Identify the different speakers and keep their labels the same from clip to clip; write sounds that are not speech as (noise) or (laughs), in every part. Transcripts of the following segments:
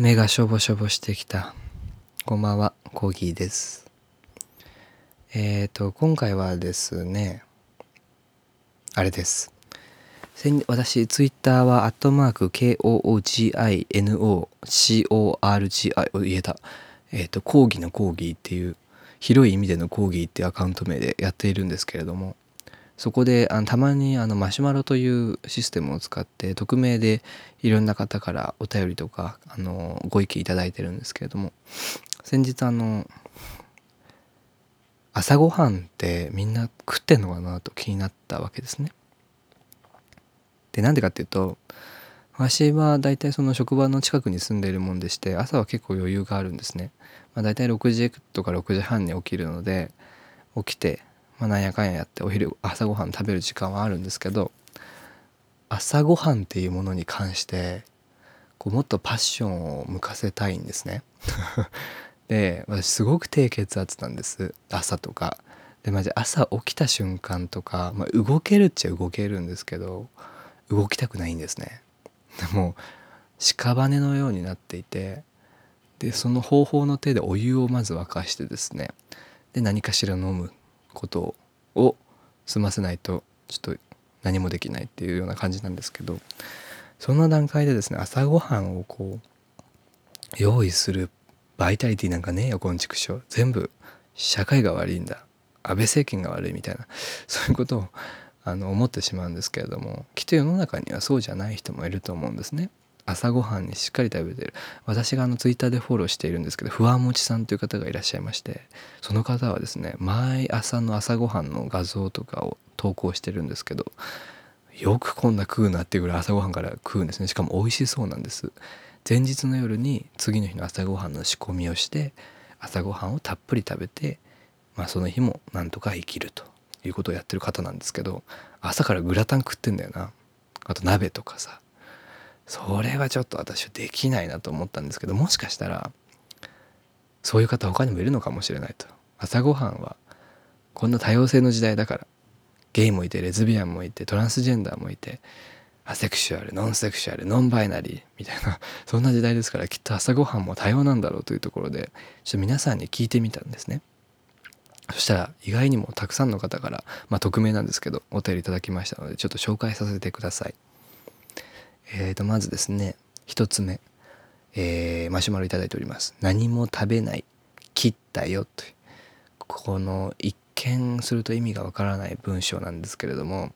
Speaker 1: 目がしょぼしょぼしてきた。こんばんは、コーギーです。えっ、ー、と、今回はですね、あれです。私、ツイッターは、アットマーク、KOOGINOCORGI を言えた。えっ、ー、と、講義の講義っていう、広い意味での講義っていうアカウント名でやっているんですけれども、そこであのたまにあのマシュマロというシステムを使って匿名でいろんな方からお便りとかあのご意見いただいてるんですけれども先日あの朝ごはんってみんな食ってんのかなと気になったわけですね。でなんでかっていうと私は大体その職場の近くに住んでいるもんでして朝は結構余裕があるんですね。まあ、大体6時とか6時半に起きるので起きてまあ、なんやかんややってお昼朝ごはん食べる時間はあるんですけど朝ごはんっていうものに関してこうもっとパッションを向かせたいんですね。(laughs) で私すごく低血圧なんです朝とか。でマジ朝起きた瞬間とか、まあ、動けるっちゃ動けるんですけど動きたくないんですね。でも屍のようになっていてでその方法の手でお湯をまず沸かしてですねで何かしら飲むことを済ませないとちょっと何もできないっていうような感じなんですけどそんな段階でですね朝ごはんをこう用意するバイタリティなんかねえよこんちくしょう全部社会が悪いんだ。安倍政権が悪いみたいな。そういうことをあの思ってしまうんですけれどもきっと世の中にはそうじゃない人もいると思うんですね。朝ごはんにしっかり食べてる。私があのツイッターでフォローしているんですけど不安持ちさんという方がいらっしゃいましてその方はですね毎朝の朝ごはんの画像とかを投稿してるんですけどよくこんな食うなっていうぐらい朝ごはんから食うんですね。しかも美味しそうなんです。前日の夜に次の日の朝ごはんの仕込みをして朝ごはんをたっぷり食べて、まあ、その日もなんとか生きるということをやってる方なんですけど朝からグラタン食ってんだよな。あと鍋とかさそれはちょっと私はできないなと思ったんですけどもしかしたらそういう方他にもいるのかもしれないと。朝ごはんはこんな多様性の時代だから。ゲイもいてレズビアンもいてトランスジェンダーもいてアセクシュアルノンセクシュアルノンバイナリーみたいな (laughs) そんな時代ですからきっと朝ごはんも多様なんだろうというところでちょっと皆さんに聞いてみたんですね。そしたら意外にもたくさんの方からまあ匿名なんですけどお便りいただきましたのでちょっと紹介させてください。えー、とまずですね1つ目、えー、マシュマロ頂いております何も食べない切ったよというこの一見すると意味がわからない文章なんですけれども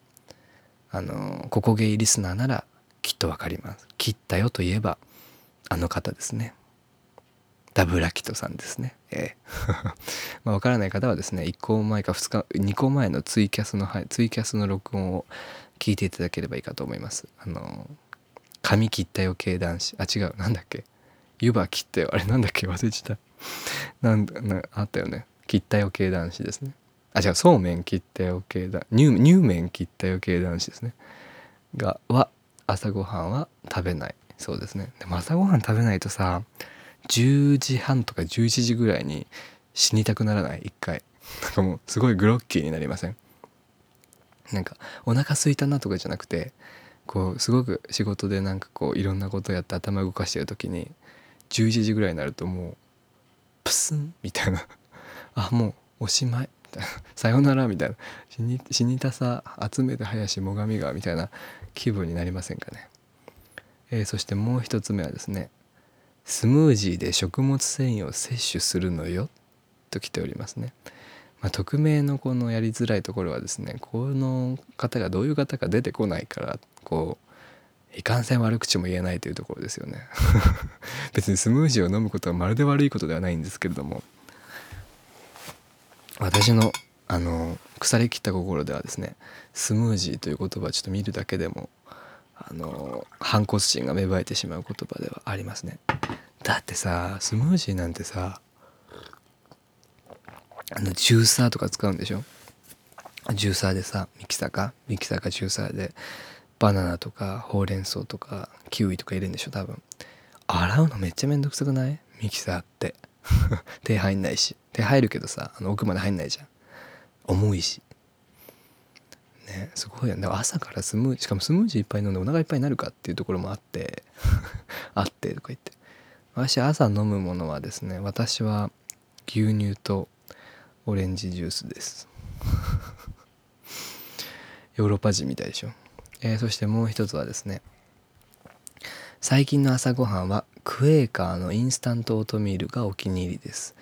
Speaker 1: あのここゲイリスナーならきっとわかります切ったよといえばあの方ですねダブラキトさんですね。ええ (laughs) まあ、分からない方はですね、1個前か2日、2個前のツイキャスの、はい、ツイキャスの録音を聞いていただければいいかと思います。あの、髪切ったよ系男子。あ違う。なんだっけ？湯葉切ったよ。あれなんだっけ？忘れちゃった。なんなあったよね。切ったよ系男子ですね。あ違う。そうめん切ったよ系男乳麺切ったよ系男子ですね。がは朝ごはんは食べない。そうですね。でも朝ごはん食べないとさ10時半とか11時ぐらいに死にたくならない。一回。なんかもうすごいグロッキーになりません？なんかお腹空いたなとかじゃなくてこうすごく仕事でなんかこういろんなことをやって頭動かしてる時に11時ぐらいになるともうプスンみたいな。(laughs) あもうおしまい。みたいなさよならみたいな。死に死にたさ集めて林最上川みたいな。気分になりませんかね、えー、そしてもう一つ目はですねスムージーで食物繊維を摂取するのよ。と来ておりますね。まあ、匿名のこのやりづらいところはですねこの方がどういう方か出てこないからこういかんせん悪口も言えないというところですよね。(laughs) 別にスムージーを飲むことはまるで悪いことではないんですけれども。私のあの腐りきった心ではですねスムージーという言葉をちょっと見るだけでもあの反骨心が芽生えてしまう言葉ではありますね。だってさスムージーなんてさあのジューサーとか使うんでしょ？ジューサーでさミキサーか？ミキサーかジューサーでバナナとかほうれん草とかキウイとか入れるんでしょ？多分。洗うのめっちゃめんどくさくない？ミキサーって。(laughs) 手入んないし。手入るけどさあの奥まで入んないじゃん。重いし。ねすごいよ。ね朝からスムージーしかもスムージーいっぱい飲んでお腹いっぱいになるかっていうところもあって。(laughs) あってとか言って。私朝飲むものはですね私は牛乳とオレンジジュースです。(laughs) ヨーロッパ人みたいでしょ、えー、そしてもう一つはですね。最近の朝ごはんはクエーカーのインスタントオートミールがお気に入りです。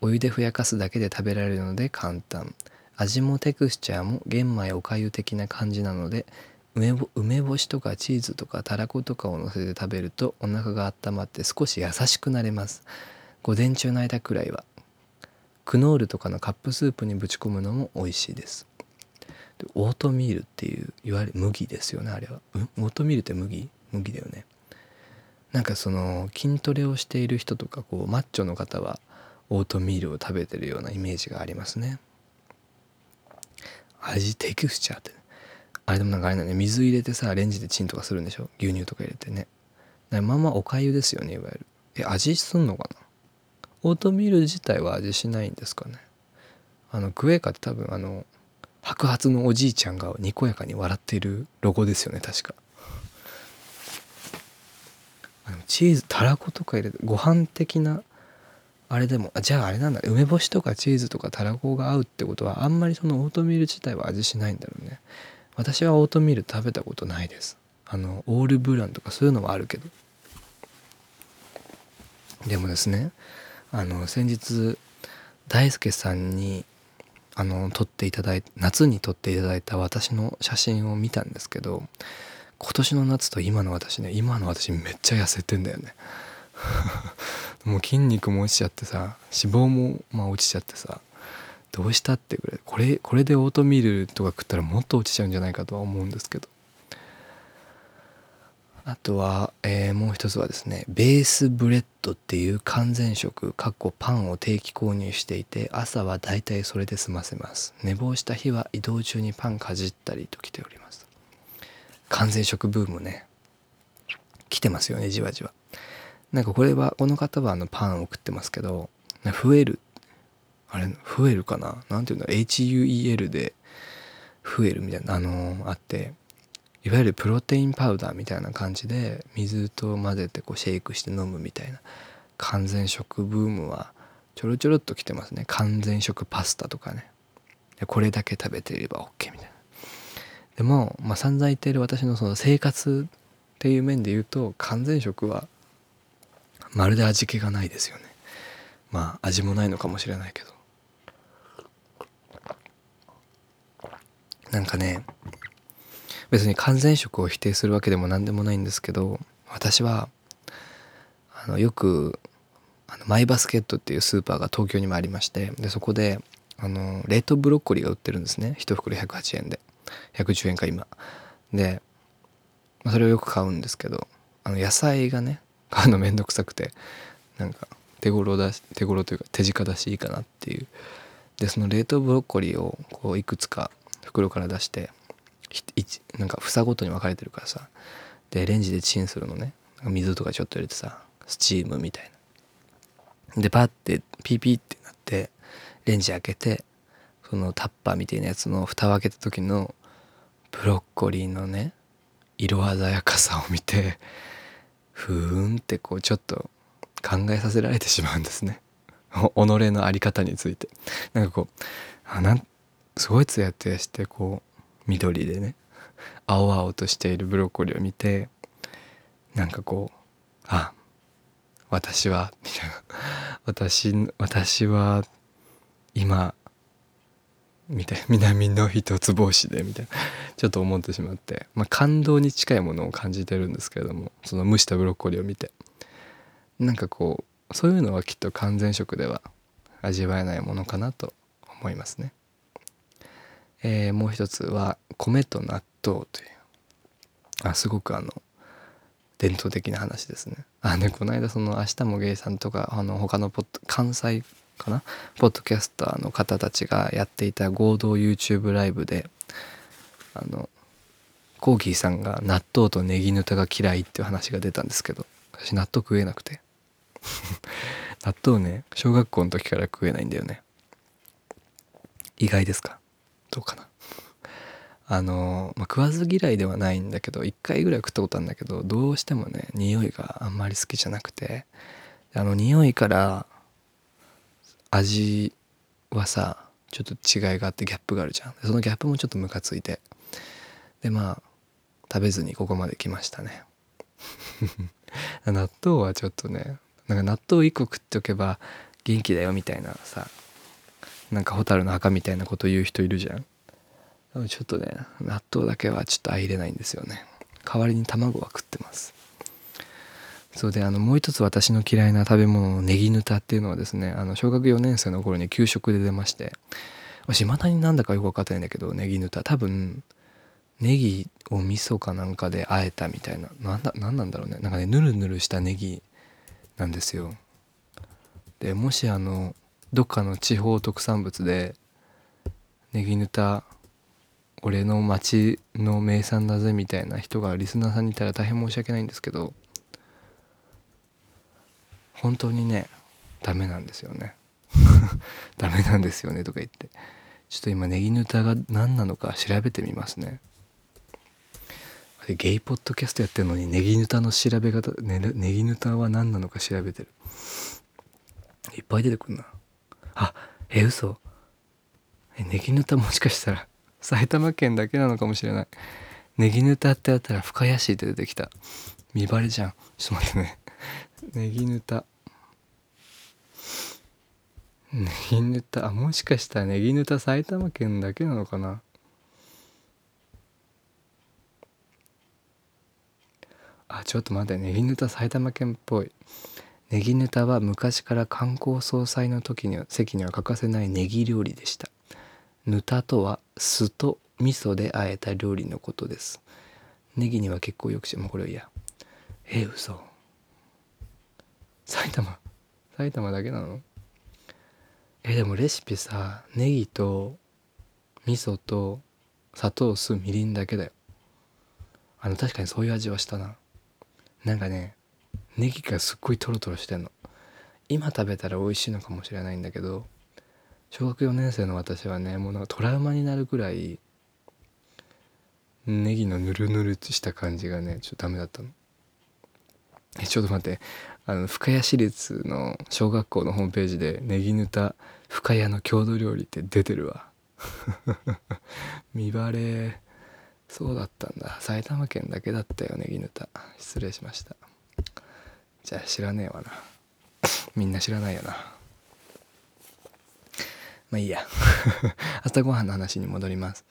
Speaker 1: お湯でふやかすだけで食べられるので簡単。味もテクスチャーも玄米おかゆ的な感じなので梅梅干しとかチーズとかたらことかを乗せて食べるとお腹が温まって少し優しくなれます。午前中の間くらいはクノールとかのカップスープにぶち込むのも美味しいです。でオートミールっていういわゆる麦ですよねあれは、うん、オートミールって麦？麦だよね。なんかその筋トレをしている人とかこうマッチョの方はオートミールを食べてるようなイメージがありますね。味テクスチャーって。あれでもなんかあれだね。水入れてさレンジでチンとかするんでしょ？牛乳とか入れてね。まあまあおかゆですよねいわゆる。え味すんのかな？オートミール自体は味しないんですかね。あのクエーカって多分あの白髪のおじいちゃんがにこやかに笑っているロゴですよね確か。チーズたらことか入れてご飯的なあれでもあじゃああれなんだ。梅干しとかチーズとかたらこが合うってことはあんまりそのオートミール自体は味しないんだろうね。私はオートミール食べたことないです。あのオールブランとかそういうのはあるけど。でもですねあの先日大輔さんにあの撮っていただい夏に撮っていただいた私の写真を見たんですけど今年の夏と今の私ね今の私めっちゃ痩せてんだよね。(laughs) もう筋肉も落ちちゃってさ脂肪もまあ落ちちゃってさどうしたってぐらい。これこれでオートミールとか食ったらもっと落ちちゃうんじゃないかとは思うんですけど。あとは、えー、もう一つはですねベースブレッドっていう完全食かっこパンを定期購入していて朝はだいたいそれで済ませます。寝坊した日は移動中にパンかじったりと来ております。完全食ブームね。来てますよねじわじわ。なんかこれはこの方はあのパンを食ってますけど増える。あれ増えるかな？何て言うんだ HUEL で増えるみたいなあのー、あって。いわゆるプロテインパウダーみたいな感じで水と混ぜてこうシェイクして飲むみたいな完全食ブームはちょろちょろっと来てますね。完全食パスタとかね。これだけ食べていれば OK みたいな。でも、まあ、散々言っている私のその生活っていう面で言うと完全食はまるで味気がないですよね。まあ味もないのかもしれないけど。なんかね別に完全食を否定するわけでも何でもないんですけど私はあのよくあのマイバスケットっていうスーパーが東京にもありましてでそこであの冷凍ブロッコリーが売ってるんですね。1袋108円で。110円か今。で、まあ、それをよく買うんですけどあの野菜がね (laughs) 買うのめんどくさくてなんか手頃だし手頃というか手近だしいいかなっていう。でその冷凍ブロッコリーをこういくつか袋から出してなんか房ごとに分かれてるからさ。でレンジでチンするのね。水とかちょっと入れてさスチームみたいな。でパッてピーピーってなってレンジ開けてそのタッパーみたいなやつの蓋を開けた時のブロッコリーのね色鮮やかさを見てふーんってこうちょっと考えさせられてしまうんですね。己の在り方について。なんかこうあなんすごいツヤツヤしてこう緑でね青々としているブロッコリーを見てなんかこうあ私はみたいな。私私は今みたいな。南の一つ星でみたいな。ちょっと思ってしまって、まあ、感動に近いものを感じてるんですけれどもその蒸したブロッコリーを見て。なんかこうそういうのはきっと完全食では味わえないものかなと思いますね。えー、もう一つは米と納豆という。あすごくあの伝統的な話ですね。あねこの間その「明日もゲイさん」とかあの他のポッ関西かな？ポッドキャスターの方たちがやっていた合同 YouTube ライブであのコーギーさんが納豆とネギヌタが嫌いっていう話が出たんですけど私納豆食えなくて。(laughs) 納豆ね小学校の時から食えないんだよね。意外ですか？どうかな。あの、まあ、食わず嫌いではないんだけど一回ぐらい食ったことあるんだけどどうしてもね匂いがあんまり好きじゃなくて。あの匂いから味はさちょっと違いがあってギャップがあるじゃん。そのギャップもちょっとムカついて。でまあ食べずにここまで来ましたね。(laughs) 納豆はちょっとねなんか納豆1個食っておけば元気だよみたいなさなんか蛍の墓みたいなこと言う人いるじゃん。ちょっとね納豆だけはちょっと相入れないんですよね。代わりに卵は食ってます。そうであのもう一つ私の嫌いな食べ物のネギヌタっていうのはですねあの小学4年生の頃に給食で出まして私まだになんだかよく分かってないんだけどネギヌタ。多分ネギを味噌かなんかであえたみたいな。なんだ何なんだろうね。なんかねぬるぬるしたネギなんですよ。でもしあのどっかの地方特産物でネギヌタ俺の町の名産だぜみたいな人がリスナーさんにいたら大変申し訳ないんですけど本当にねダメなんですよね。(laughs) ダメなんですよねとか言って。ちょっと今ネギヌタが何なのか調べてみますね。ゲイポッドキャストやってるのにネギヌタの調べ方ネネギヌタは何なのか調べてる。いっぱい出てくるな。あえ嘘。えネギヌタもしかしたら埼玉県だけなのかもしれない。ネギヌタってやったら深谷市って出てきた。見バレじゃん。ちょっと待ってね。ネギヌタ。ネギヌタ。あもしかしたらネギヌタ埼玉県だけなのかな。あちょっと待って。ネギヌタ埼玉県っぽい。ネギヌタは昔から観光総裁の時には席には欠かせないネギ料理でした。ヌタとは酢と味噌で和えた料理のことです。ネギには結構よくしもうこれはいやえ嘘。埼玉埼玉だけなの？えでもレシピさネギと味噌と砂糖酢みりんだけだよ。あの確かにそういう味はしたな。なんかねネギがすっごいトロトロしてんの。今食べたら美味しいのかもしれないんだけど小学4年生の私はねもうなんかトラウマになるくらいネギのぬるぬるした感じがねちょっとダメだったの。えちょっと待って。あの深谷市立の小学校のホームページでネギぬた深谷の郷土料理って出てるわ。(laughs) 見バレそうだったんだ。埼玉県だけだったよネギぬた失礼しました。じゃあ知らねえわな。(laughs) みんな知らないよな。まあいいや。(laughs) 朝ごはんの話に戻ります、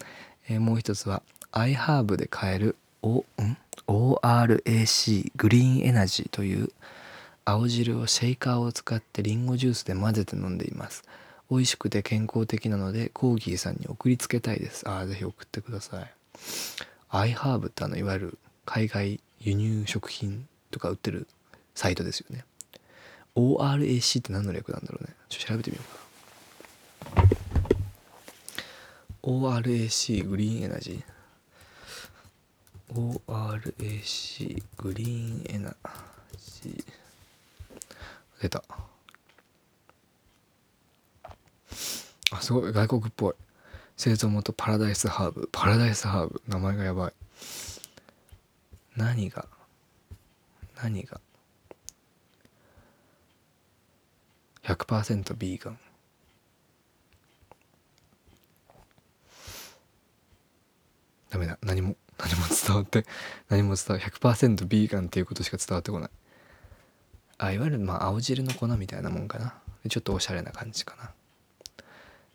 Speaker 1: えー、もう一つは iHerb で買えるおん？ORAC グリーンエナジーという青汁をシェイカーを使ってリンゴジュースで混ぜて飲んでいます。美味しくて健康的なのでコーギーさんに送りつけたいです。ああぜひ送ってください。iHerb ってあのいわゆる海外輸入食品とか売ってるサイトですよね。ORAC って何の略なんだろうね。ちょっと調べてみようか。な ORAC グリーンエナジー ORAC グリーンエナジー出た。あすごい。外国っぽい。製造元パラダイスハーブ。パラダイスハーブ。名前がやばい。何が？何が？100%ビーガン。ダメだ。何も (laughs) 何も伝わって何も伝わる100%ビーガンっていうことしか伝わってこない。あいわゆるまあ青汁の粉みたいなもんかな。ちょっとおしゃれな感じかな。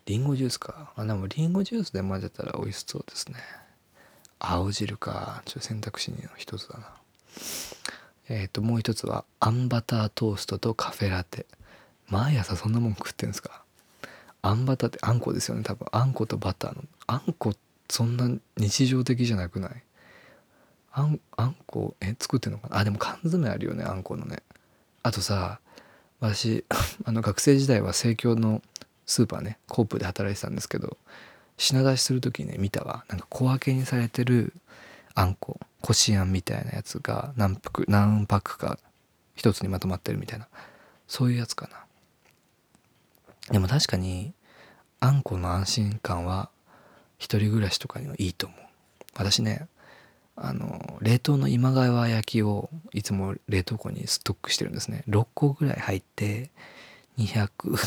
Speaker 1: リンゴジュースか。あでもリンゴジュースで混ぜたら美味しそうですね。青汁か。ちょっと選択肢の一つだな。えっ、ー、ともう一つはあんバタートーストとカフェラテ。毎朝そんなもん食ってんですか？あんバターってあんこですよね多分。あんことバターの。あんこそんな日常的じゃなくない？あんあんこえ作ってんのかな？あでも缶詰あるよねあんこのね。あとさ私 (laughs) あの学生時代は生協のスーパーねコープで働いてたんですけど品出しする時にね見たわ。なんか小分けにされてるあんこ。こしあんみたいなやつが何服何パックか一つにまとまってるみたいな。そういうやつかな。でも確かにあんこの安心感は一人暮らしとかにはいいと思う。私ねあの冷凍の今川焼きをいつも冷凍庫にストックしてるんですね。6個ぐらい入って200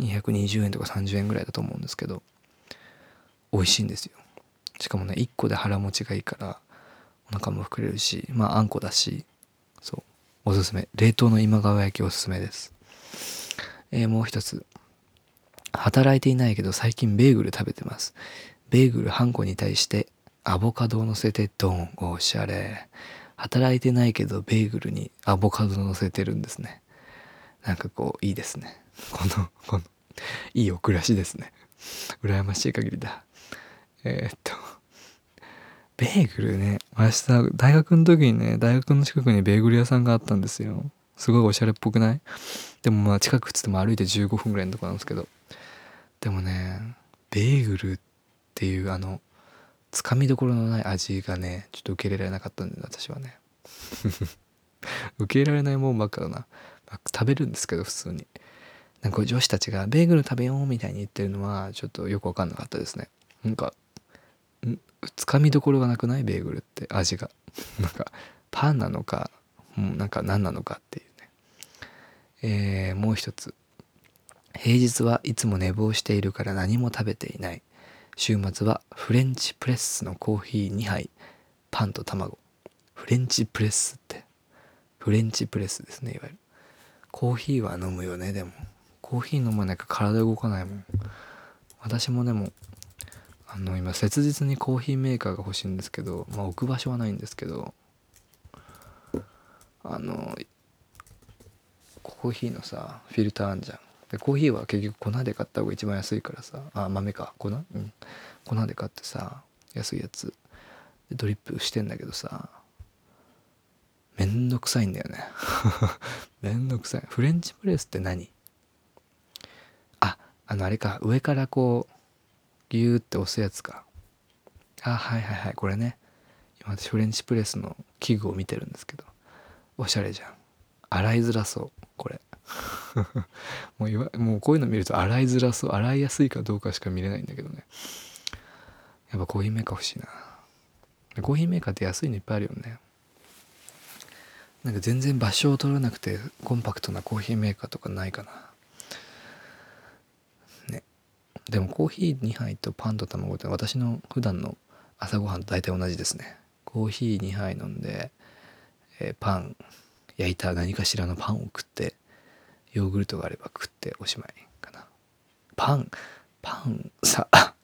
Speaker 1: 220円とか30円ぐらいだと思うんですけど美味しいんですよ。しかもね1個で腹持ちがいいからお腹も膨れるしまああんこだしそうおすすめ。冷凍の今川焼きおすすめです。えー、もう一つ。働いていないけど最近ベーグル食べてます。ベーグル半個に対してアボカドを乗せてドンおしゃれ。働いてないけどベーグルにアボカド乗せてるんですね。なんかこういいですね。このこのいいお暮らしですね。羨ましい限りだ。えー、っとベーグルね明日大学の時にね大学の近くにベーグル屋さんがあったんですよ。すごいおしゃれっぽくない？でもまあ近くっつっても歩いて15分ぐらいのとこなんですけど。でもねベーグルっていうあのつかみどころのない味がねちょっと受け入れられなかったんで私はね。(laughs) 受け入れられないもんばっかだな、まあ、食べるんですけど普通に。なんか女子たちがベーグル食べようみたいに言ってるのはちょっとよく分かんなかったですね。なんかつかみどころがなくない？ベーグルって味が。なんかパンなのかもうなんか何なのかっていう。ねえー、もう一つ。平日はいつも寝坊しているから何も食べていない。週末はフレンチプレッスのコーヒー2杯。パンと卵。フレンチプレスって。フレンチプレスですねいわゆる。コーヒーは飲むよねでも。コーヒー飲まないか体動かないもん。私もでもあの今切実にコーヒーメーカーが欲しいんですけどまあ置く場所はないんですけどあのコーヒーのさフィルターあんじゃん。でコーヒーは結局粉で買った方が一番安いからさ。あ豆か。粉？うん。粉で買ってさ安いやつ。でドリップしてんだけどさめんどくさいんだよね。(laughs) めんどくさい。フレンチプレスって何？ああのあれか。上からこうギューって押すやつか。あはいはいはい。これね。今私フレンチプレスの器具を見てるんですけど。おしゃれじゃん。洗いづらそう。これ。(laughs) もういわもうこういうの見ると洗いづらそう洗いやすいかどうかしか見れないんだけどね。やっぱコーヒーメーカー欲しいな。コーヒーメーカーって安いのいっぱいあるよね。なんか全然場所を取らなくてコンパクトなコーヒーメーカーとかないかな。ね。でもコーヒー2杯とパンと卵って私の普段の朝ごはんと大体同じですね。コーヒー2杯飲んで、えー、パン焼いた何かしらのパンを食ってヨーグルトがあれば食っておしまいかな。パンパンさ (laughs)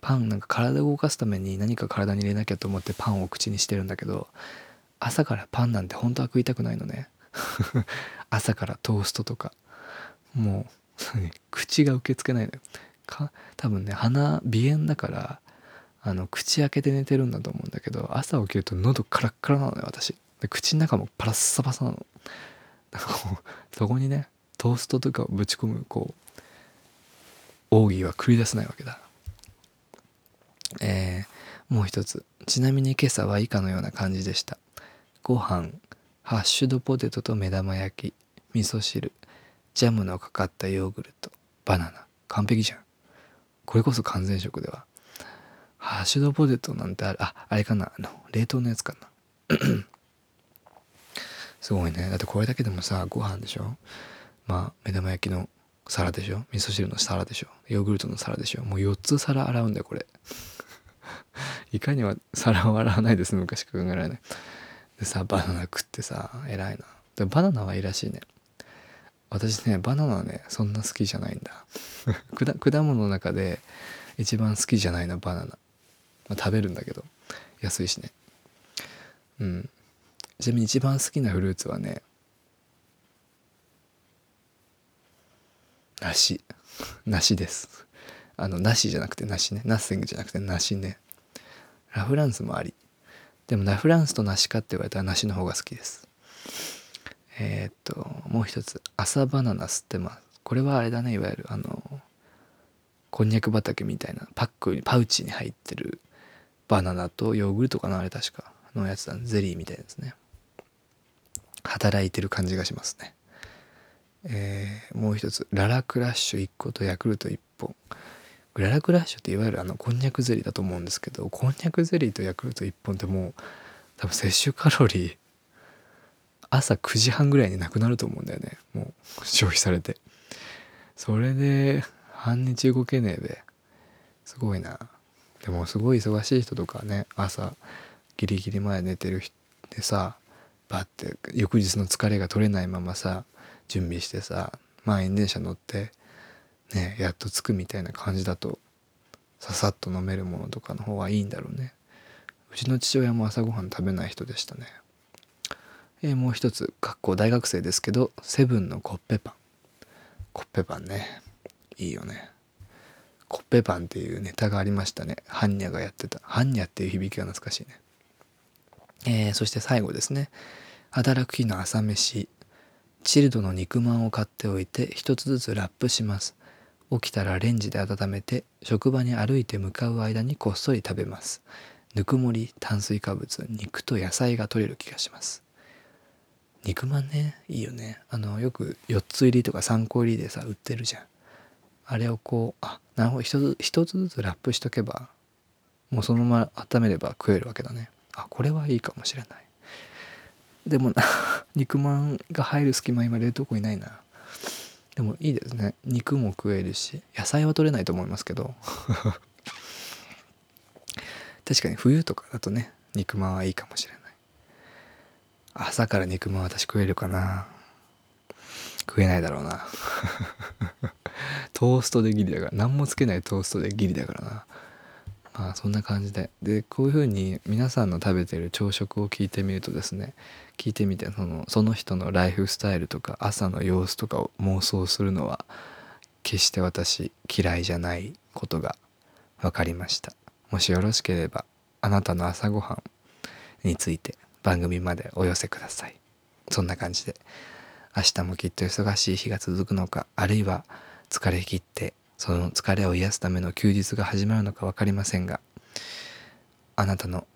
Speaker 1: パンなんか体を動かすために何か体に入れなきゃと思ってパンを口にしてるんだけど朝からパンなんて本当は食いたくないのね。(laughs) 朝からトーストとか。もう (laughs) 口が受け付けないのよ。か多分ね鼻鼻炎だからあの口開けて寝てるんだと思うんだけど朝起きると喉カラッカラなのよ私。で口の中もパラッサパサなの。なんかこうそこにねトーストとかをぶち込むこう奥義は繰り出せないわけだ。えー、もう一つ。ちなみに今朝は以下のような感じでした。ご飯ハッシュドポテトと目玉焼き味噌汁ジャムのかかったヨーグルトバナナ完璧じゃん。これこそ完全食では。ハッシュドポテトなんてあれああれかな？あの冷凍のやつかな。すごいね。だってこれだけでもさご飯でしょ？まあ目玉焼きの皿でしょ？味噌汁の皿でしょ？ヨーグルトの皿でしょ？もう4つ皿洗うんだよこれ。(laughs) いかには皿を洗わないで済むかしか考えられない。でさバナナ食ってさ偉いな。でバナナはいいらしいね。私ねバナナねそんな好きじゃないんだ。(laughs) 果物の中で一番好きじゃないのバナナ、まあ、食べるんだけど。安いしね。うん。ちなみに一番好きなフルーツはね梨。梨です。あの梨じゃなくて梨ね。ナッセングじゃなくて梨ね。ラフランスもあり。でもラフランスと梨かって言われたら梨の方が好きです。えー、っともう一つ。朝バナナ吸ってますこれはあれだね。いわゆるあのこんにゃく畑みたいなパックにパウチに入ってるバナナとヨーグルトかなあれ確か。のやつだ、ね、ゼリーみたいですね。働いてる感じがしますね。えー、もう一つララクラッシュ1個とヤクルト1本。ララクラッシュっていわゆるあのこんにゃくゼリーだと思うんですけどこんにゃくゼリーとヤクルト1本ってもう多分摂取カロリー朝9時半ぐらいになくなると思うんだよね。もう消費されて。それで半日動けねえで。すごいな。でもすごい忙しい人とかね朝ギリギリ前寝てる人でさバッて翌日の疲れが取れないままさ準備してさ満員電車乗ってねやっと着くみたいな感じだとささっと飲めるものとかの方がいいんだろうね。うちの父親も朝ごはん食べない人でしたね。え、もう一つ学校大学生ですけどセブンのコッペパン。コッペパンね。いいよね。コッペパンっていうネタがありましたね。ハンニャがやってた。ハンニャっていう響きが懐かしいね。えー、そして最後ですね。働く日の朝飯。チルドの肉まんを買っておいて一つずつラップします。起きたらレンジで温めて職場に歩いて向かう間にこっそり食べます。ぬくもり炭水化物肉と野菜が取れる気がします。肉まんねいいよね。あのよく4つ入りとか3個入りでさ売ってるじゃん。あれをこうあなるほど。一つ一つずつラップしとけばもうそのまま温めれば食えるわけだね。あこれはいいかもしれない。でも (laughs) 肉まんが入る隙間今冷凍庫いないな。でもいいですね。肉も食えるし野菜は取れないと思いますけど。(laughs) 確かに冬とかだとね肉まんはいいかもしれない。朝から肉まん私食えるかな。食えないだろうな。(laughs) トーストでギリだから何もつけないトーストでギリだからな。まあそんな感じで。でこういうふうに皆さんの食べてる朝食を聞いてみるとですね聞いてみてそのその人のライフスタイルとか朝の様子とかを妄想するのは決して私嫌いじゃないことが分かりました。もしよろしければあなたの朝ごはんについて番組までお寄せください。そんな感じで。明日もきっと忙しい日が続くのかあるいは疲れ切ってその疲れを癒すための休日が始まるのか分かりませんがあなたの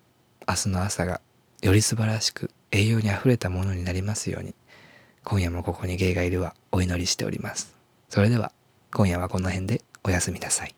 Speaker 1: 明日の朝がより素晴らしく栄養にあふれたものになりますように今夜もここに芸がいるはお祈りしております。それでは今夜はこの辺でおやすみなさい。